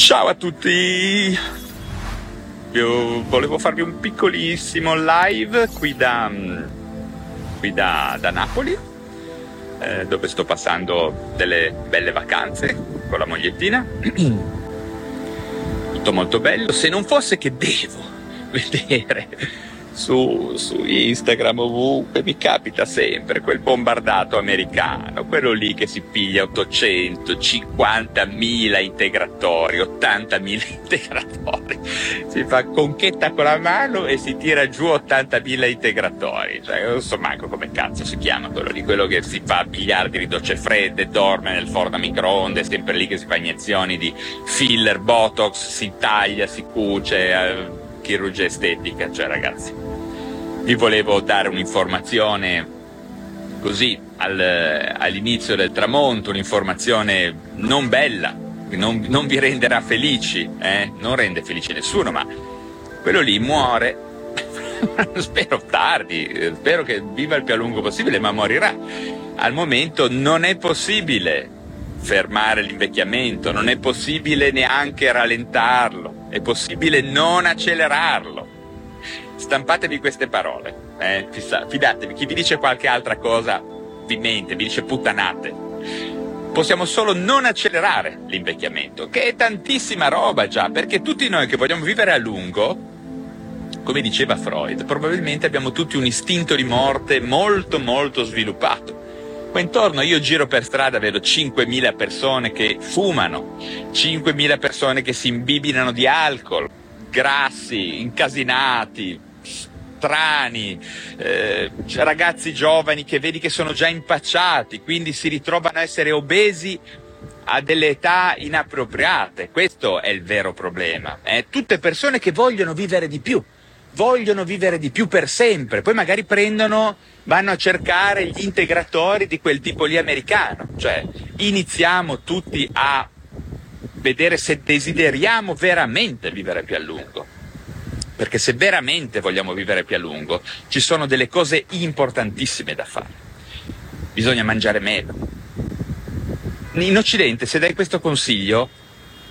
Ciao a tutti! Io volevo farvi un piccolissimo live qui da, qui da, da Napoli, eh, dove sto passando delle belle vacanze con la mogliettina. Tutto molto bello, se non fosse che devo vedere su, su, Instagram ovunque mi capita sempre quel bombardato americano, quello lì che si piglia 850.000 integratori, 80.000 integratori, si fa conchetta con la mano e si tira giù 80.000 integratori, cioè non so manco come cazzo si chiama quello lì, quello che si fa biliardi di docce fredde, dorme nel forno a microonde, sempre lì che si fa iniezioni di filler, botox, si taglia, si cuce, eh, chirurgia estetica, cioè ragazzi, vi volevo dare un'informazione così al, all'inizio del tramonto, un'informazione non bella, non, non vi renderà felici, eh? non rende felice nessuno, ma quello lì muore, spero tardi, spero che viva il più a lungo possibile, ma morirà. Al momento non è possibile fermare l'invecchiamento, non è possibile neanche rallentarlo è possibile non accelerarlo. Stampatevi queste parole, eh? fidatevi, chi vi dice qualche altra cosa vi mente, vi dice puttanate. Possiamo solo non accelerare l'invecchiamento, che è tantissima roba già, perché tutti noi che vogliamo vivere a lungo, come diceva Freud, probabilmente abbiamo tutti un istinto di morte molto molto sviluppato Qua intorno io giro per strada, vedo 5.000 persone che fumano, 5.000 persone che si imbibinano di alcol, grassi, incasinati, strani, eh, ragazzi giovani che vedi che sono già impacciati, quindi si ritrovano a essere obesi a delle età inappropriate. Questo è il vero problema. Eh? Tutte persone che vogliono vivere di più vogliono vivere di più per sempre, poi magari prendono, vanno a cercare gli integratori di quel tipo lì americano, cioè iniziamo tutti a vedere se desideriamo veramente vivere più a lungo. Perché se veramente vogliamo vivere più a lungo, ci sono delle cose importantissime da fare. Bisogna mangiare meno. In Occidente, se dai questo consiglio,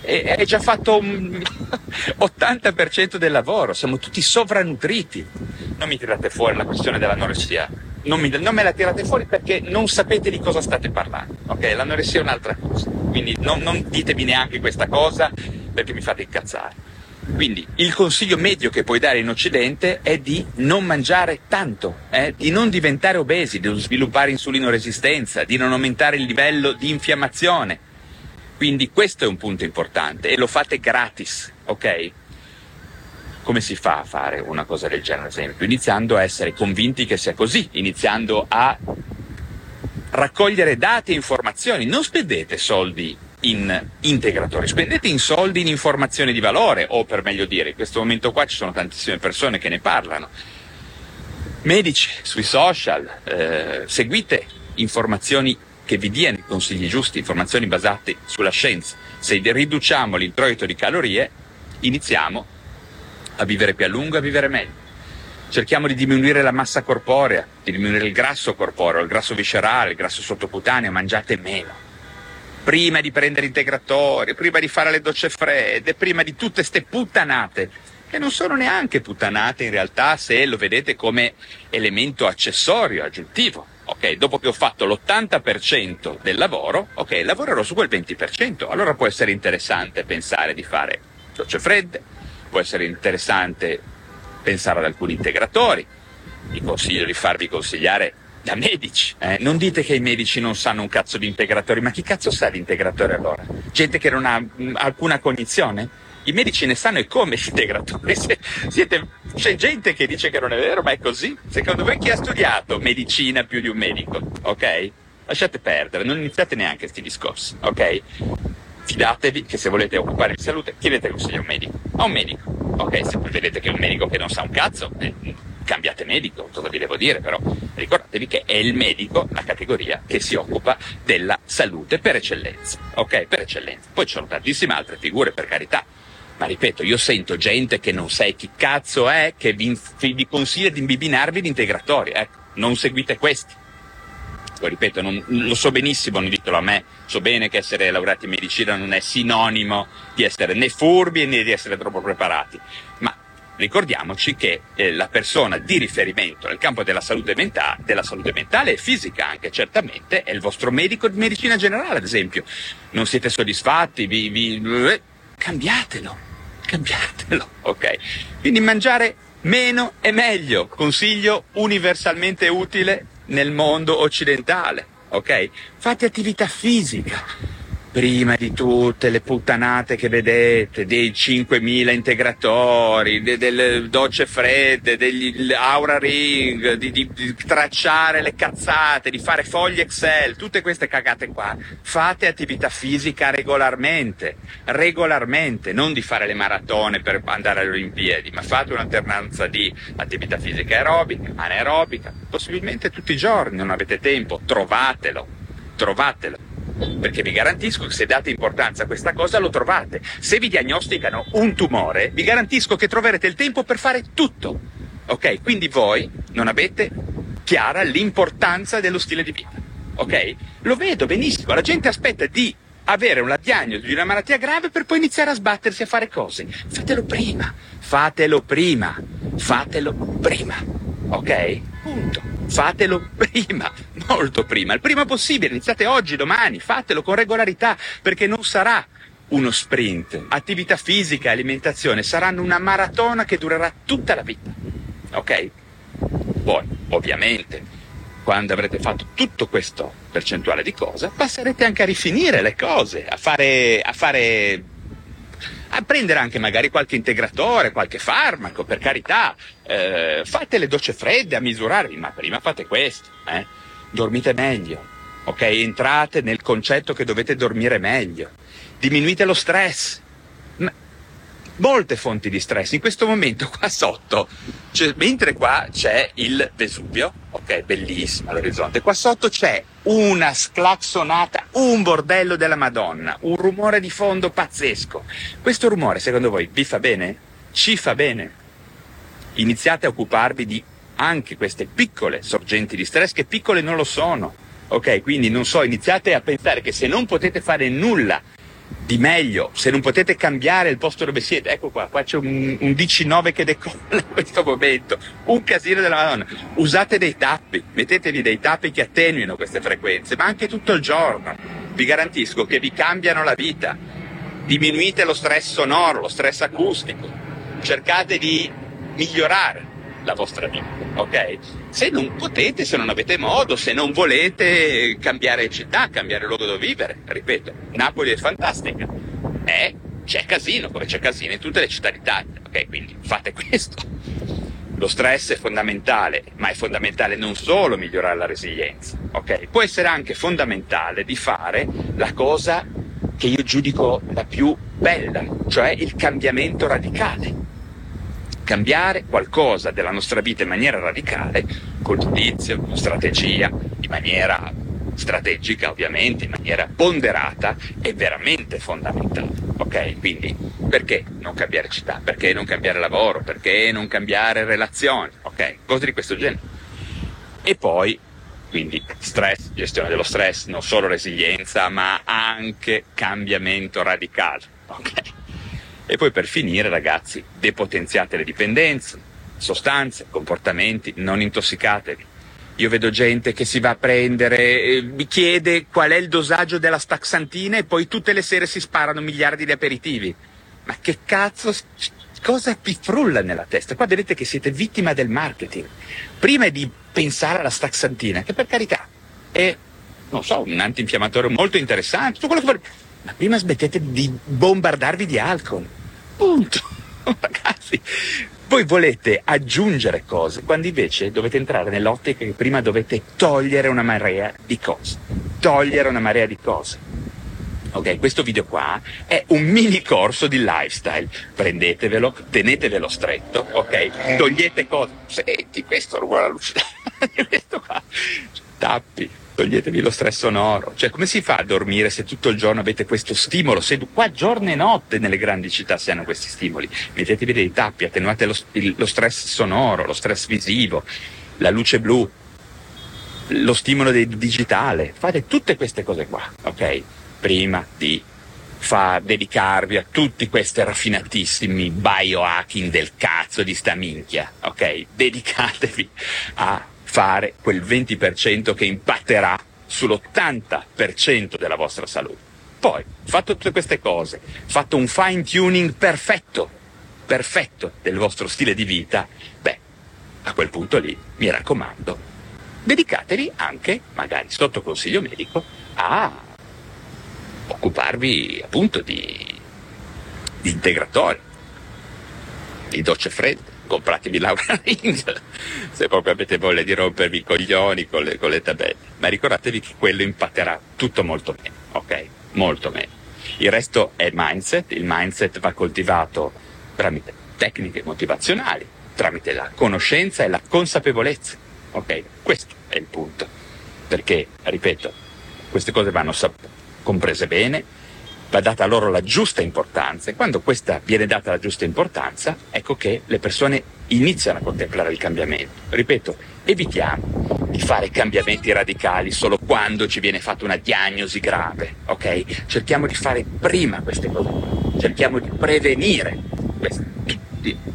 è già fatto un 80% del lavoro, siamo tutti sovrannutriti. Non mi tirate fuori la questione dell'anoressia, non, mi, non me la tirate fuori perché non sapete di cosa state parlando, ok? L'anoressia è un'altra cosa, quindi non, non ditemi neanche questa cosa perché mi fate incazzare. Quindi il consiglio medio che puoi dare in Occidente è di non mangiare tanto, eh? di non diventare obesi, di non sviluppare insulinoresistenza, di non aumentare il livello di infiammazione, quindi questo è un punto importante e lo fate gratis, ok? Come si fa a fare una cosa del genere, ad esempio? Iniziando a essere convinti che sia così, iniziando a raccogliere dati e informazioni. Non spendete soldi in integratori, spendete in soldi in informazioni di valore, o per meglio dire, in questo momento qua ci sono tantissime persone che ne parlano. Medici sui social, eh, seguite informazioni che vi diano i consigli giusti, informazioni basate sulla scienza. Se riduciamo l'introito di calorie, iniziamo a vivere più a lungo, a vivere meglio. Cerchiamo di diminuire la massa corporea, di diminuire il grasso corporeo, il grasso viscerale, il grasso sottocutaneo, mangiate meno. Prima di prendere integratori, prima di fare le docce fredde, prima di tutte ste puttanate, che non sono neanche puttanate in realtà se lo vedete come elemento accessorio, aggiuntivo ok, dopo che ho fatto l'80% del lavoro, ok, lavorerò su quel 20%. Allora può essere interessante pensare di fare docce fredde, può essere interessante pensare ad alcuni integratori. Vi consiglio di farvi consigliare da medici. Eh? Non dite che i medici non sanno un cazzo di integratori, ma chi cazzo sa di integratori allora? Gente che non ha mh, mm, alcuna cognizione? i medici ne sanno e come gli integratori. Siete, c'è gente che dice che non è vero, ma è così. Secondo voi chi ha studiato medicina più di un medico? Ok? Lasciate perdere, non iniziate neanche questi discorsi, ok? Fidatevi che se volete occupare di salute chiedete consiglio a un medico. A un medico. Ok, se vedete che è un medico che non sa un cazzo, eh, cambiate medico, cosa vi devo dire però? Ricordatevi che è il medico la categoria che si occupa della salute per eccellenza, ok? Per eccellenza. Poi ci sono tantissime altre figure, per carità, ma ripeto, io sento gente che non sai chi cazzo è, che vi, vi consiglia di imbibinarvi di integratori. Ecco, non seguite questi. ripeto, non, lo so benissimo, non ditelo a me, so bene che essere laureati in medicina non è sinonimo di essere né furbi né di essere troppo preparati, ma ricordiamoci che eh, la persona di riferimento nel campo della salute, menta- della salute mentale e fisica anche certamente è il vostro medico di medicina generale ad esempio. Non siete soddisfatti, vi, vi, eh, cambiatelo, cambiatelo, ok? Quindi mangiare meno è meglio, consiglio universalmente utile nel mondo occidentale, ok? Fate attività fisica prima di tutte le puttanate che vedete, dei 5.000 integratori, de, delle docce fredde, degli Aura Ring, di, di, di, tracciare le cazzate, di fare fogli Excel, tutte queste cagate qua, fate attività fisica regolarmente, regolarmente, non di fare le maratone per andare alle Olimpiadi, ma fate un'alternanza di attività fisica aerobica, anaerobica, possibilmente tutti i giorni, non avete tempo, trovatelo, trovatelo perché vi garantisco che se date importanza a questa cosa lo trovate. Se vi diagnosticano un tumore, vi garantisco che troverete il tempo per fare tutto. Ok? Quindi voi non avete chiara l'importanza dello stile di vita. Ok? Lo vedo benissimo, la gente aspetta di avere una diagnosi di una malattia grave per poi iniziare a sbattersi a fare cose. Fatelo prima, fatelo prima, fatelo prima. Ok? Punto fatelo prima, molto prima, il prima possibile, iniziate oggi, domani, fatelo con regolarità, perché non sarà uno sprint. Attività fisica alimentazione saranno una maratona che durerà tutta la vita. Ok? Poi, ovviamente, quando avrete fatto tutto questo percentuale di cose, passerete anche a rifinire le cose, a fare, a fare a prendere anche magari qualche integratore, qualche farmaco, per carità, eh, fate le docce fredde a misurarvi, ma prima fate questo, eh? dormite meglio, ok? Entrate nel concetto che dovete dormire meglio, diminuite lo stress, molte fonti di stress. In questo momento qua sotto, cioè, mentre qua c'è il Vesuvio, ok, bellissimo l'orizzonte, qua sotto c'è una sclaxonata, un bordello della Madonna, un rumore di fondo pazzesco. Questo rumore, secondo voi, vi fa bene? Ci fa bene? Iniziate a occuparvi di anche queste piccole sorgenti di stress, che piccole non lo sono. Ok, quindi non so, iniziate a pensare che se non potete fare nulla di meglio, se non potete cambiare il posto dove siete, ecco qua, qua c'è un, un DC9 che decolla in questo momento, un casino della Madonna, usate dei tappi, mettetevi dei tappi che attenuino queste frequenze, ma anche tutto il giorno, vi garantisco che vi cambiano la vita, diminuite lo stress sonoro, lo stress acustico, cercate di migliorare la vostra vita, ok? Se non potete, se non avete modo, se non volete cambiare città, cambiare luogo dove vivere, ripeto, Napoli è fantastica, eh, c'è casino, come c'è casino in tutte le città d'Italia, ok? Quindi fate questo. Lo stress è fondamentale, ma è fondamentale non solo migliorare la resilienza, ok? Può essere anche fondamentale di fare la cosa che io giudico la più bella, cioè il cambiamento radicale cambiare qualcosa della nostra vita in maniera radicale, col giudizio, con strategia, in maniera strategica ovviamente, in maniera ponderata, è veramente fondamentale. Ok? Quindi perché non cambiare città? Perché non cambiare lavoro? Perché non cambiare relazioni? Ok? Cose di questo genere. E poi quindi stress, gestione dello stress, non solo resilienza, ma anche cambiamento radicale. Okay? E poi per finire, ragazzi, depotenziate le dipendenze, sostanze, comportamenti, non intossicatevi. Io vedo gente che si va a prendere, eh, mi chiede qual è il dosaggio della staxantina e poi tutte le sere si sparano miliardi di aperitivi. Ma che cazzo, cosa vi frulla nella testa? Qua vedete che siete vittima del marketing. Prima di pensare alla staxantina, che per carità è, non so, un antinfiammatore molto interessante, tutto quello che ma prima smettete di bombardarvi di alcol Punto. Ragazzi, voi volete aggiungere cose quando invece dovete entrare nell'ottica che prima dovete togliere una marea di cose. Togliere una marea di cose. Ok, questo video qua è un mini corso di lifestyle. Prendetevelo, tenetevelo stretto, ok? Togliete cose. Senti, questo rumore allucinante. questo qua. Tappi toglietevi lo stress sonoro. Cioè, come si fa a dormire se tutto il giorno avete questo stimolo? Se qua giorno e notte nelle grandi città si hanno questi stimoli. Mettetevi dei tappi, attenuate lo, il, lo stress sonoro, lo stress visivo, la luce blu. lo stimolo del digitale, fate tutte queste cose qua, ok? Prima di fa dedicarvi a tutti questi raffinatissimi biohacking del cazzo di sta minchia, ok? Dedicatevi a fare quel 20% che impatterà sull'80% della vostra salute. Poi, fatto tutte queste cose, fatto un fine tuning perfetto, perfetto del vostro stile di vita, beh, a quel punto lì, mi raccomando, dedicatevi anche, magari sotto consiglio medico, a occuparvi appunto di, di integratori, di docce fredde, compratevi Laura Ring se proprio avete voglia di rompervi i coglioni con le, con le tabelle, ma ricordatevi che quello impatterà tutto molto bene, ok? Molto bene. Il resto è mindset, il mindset va coltivato tramite tecniche motivazionali, tramite la conoscenza e la consapevolezza, ok? Questo è il punto, perché, ripeto, queste cose vanno sapute comprese bene, va data loro la giusta importanza e quando questa viene data la giusta importanza, ecco che le persone iniziano a contemplare il cambiamento. Ripeto, evitiamo di fare cambiamenti radicali solo quando ci viene fatta una diagnosi grave, ok? Cerchiamo di fare prima queste cose, cerchiamo di prevenire questi,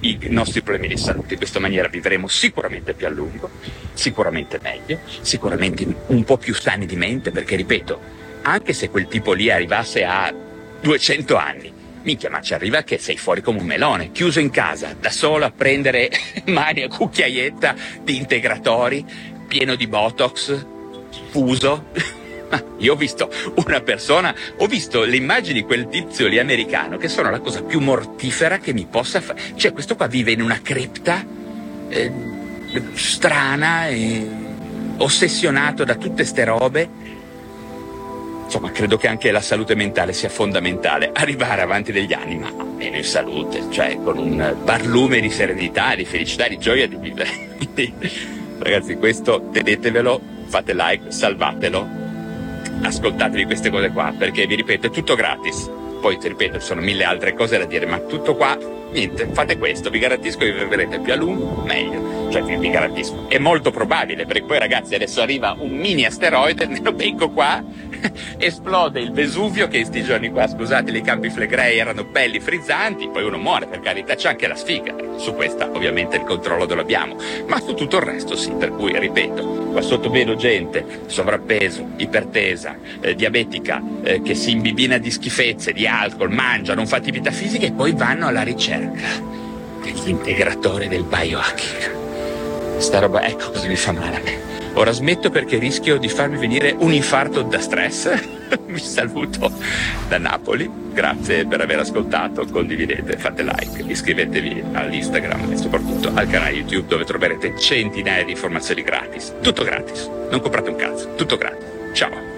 i nostri problemi di salute. In questa maniera vivremo sicuramente più a lungo, sicuramente meglio, sicuramente un po' più sani di mente, perché ripeto, anche se quel tipo lì arrivasse a 200 anni, minchia, ma ci arriva che sei fuori come un melone, chiuso in casa, da solo a prendere mani a cucchiaietta di integratori, pieno di botox, fuso. Io ho visto una persona, ho visto le immagini di quel tizio lì americano che sono la cosa più mortifera che mi possa fare. Cioè, questo qua vive in una cripta eh, strana, e ossessionato da tutte ste robe insomma, credo che anche la salute mentale sia fondamentale. Arrivare avanti degli anni, ma meno in salute, cioè con un barlume di serenità, di felicità, di gioia di vivere. Ragazzi, questo tenetevelo, fate like, salvatelo, ascoltatevi queste cose qua, perché vi ripeto, è tutto gratis. Poi ti ripeto, ci sono mille altre cose da dire, ma tutto qua, niente, fate questo, vi garantisco che vivrete più a lungo, meglio. Cioè, vi, vi garantisco. È molto probabile, perché poi ragazzi adesso arriva un mini asteroide, ne lo becco qua, esplode il Vesuvio, che in sti giorni qua, scusate, i campi flegrei erano belli frizzanti, poi uno muore, per carità, c'è anche la sfiga. Su questa ovviamente il controllo lo abbiamo, ma su tutto il resto sì, per cui ripeto, qua sotto vedo gente, sovrappeso, ipertesa, eh, diabetica, eh, che si imbibina di schifezze, di alcol, mangia, non fa attività fisica e poi vanno alla ricerca degli integratori del biohacking. Sta roba, ecco cosa mi fa male a me. Ora smetto perché rischio di farmi venire un infarto da stress. Vi saluto da Napoli, grazie per aver ascoltato, condividete, fate like, iscrivetevi all'Instagram e soprattutto al canale YouTube dove troverete centinaia di informazioni gratis. Tutto gratis, non comprate un cazzo, tutto gratis. Ciao!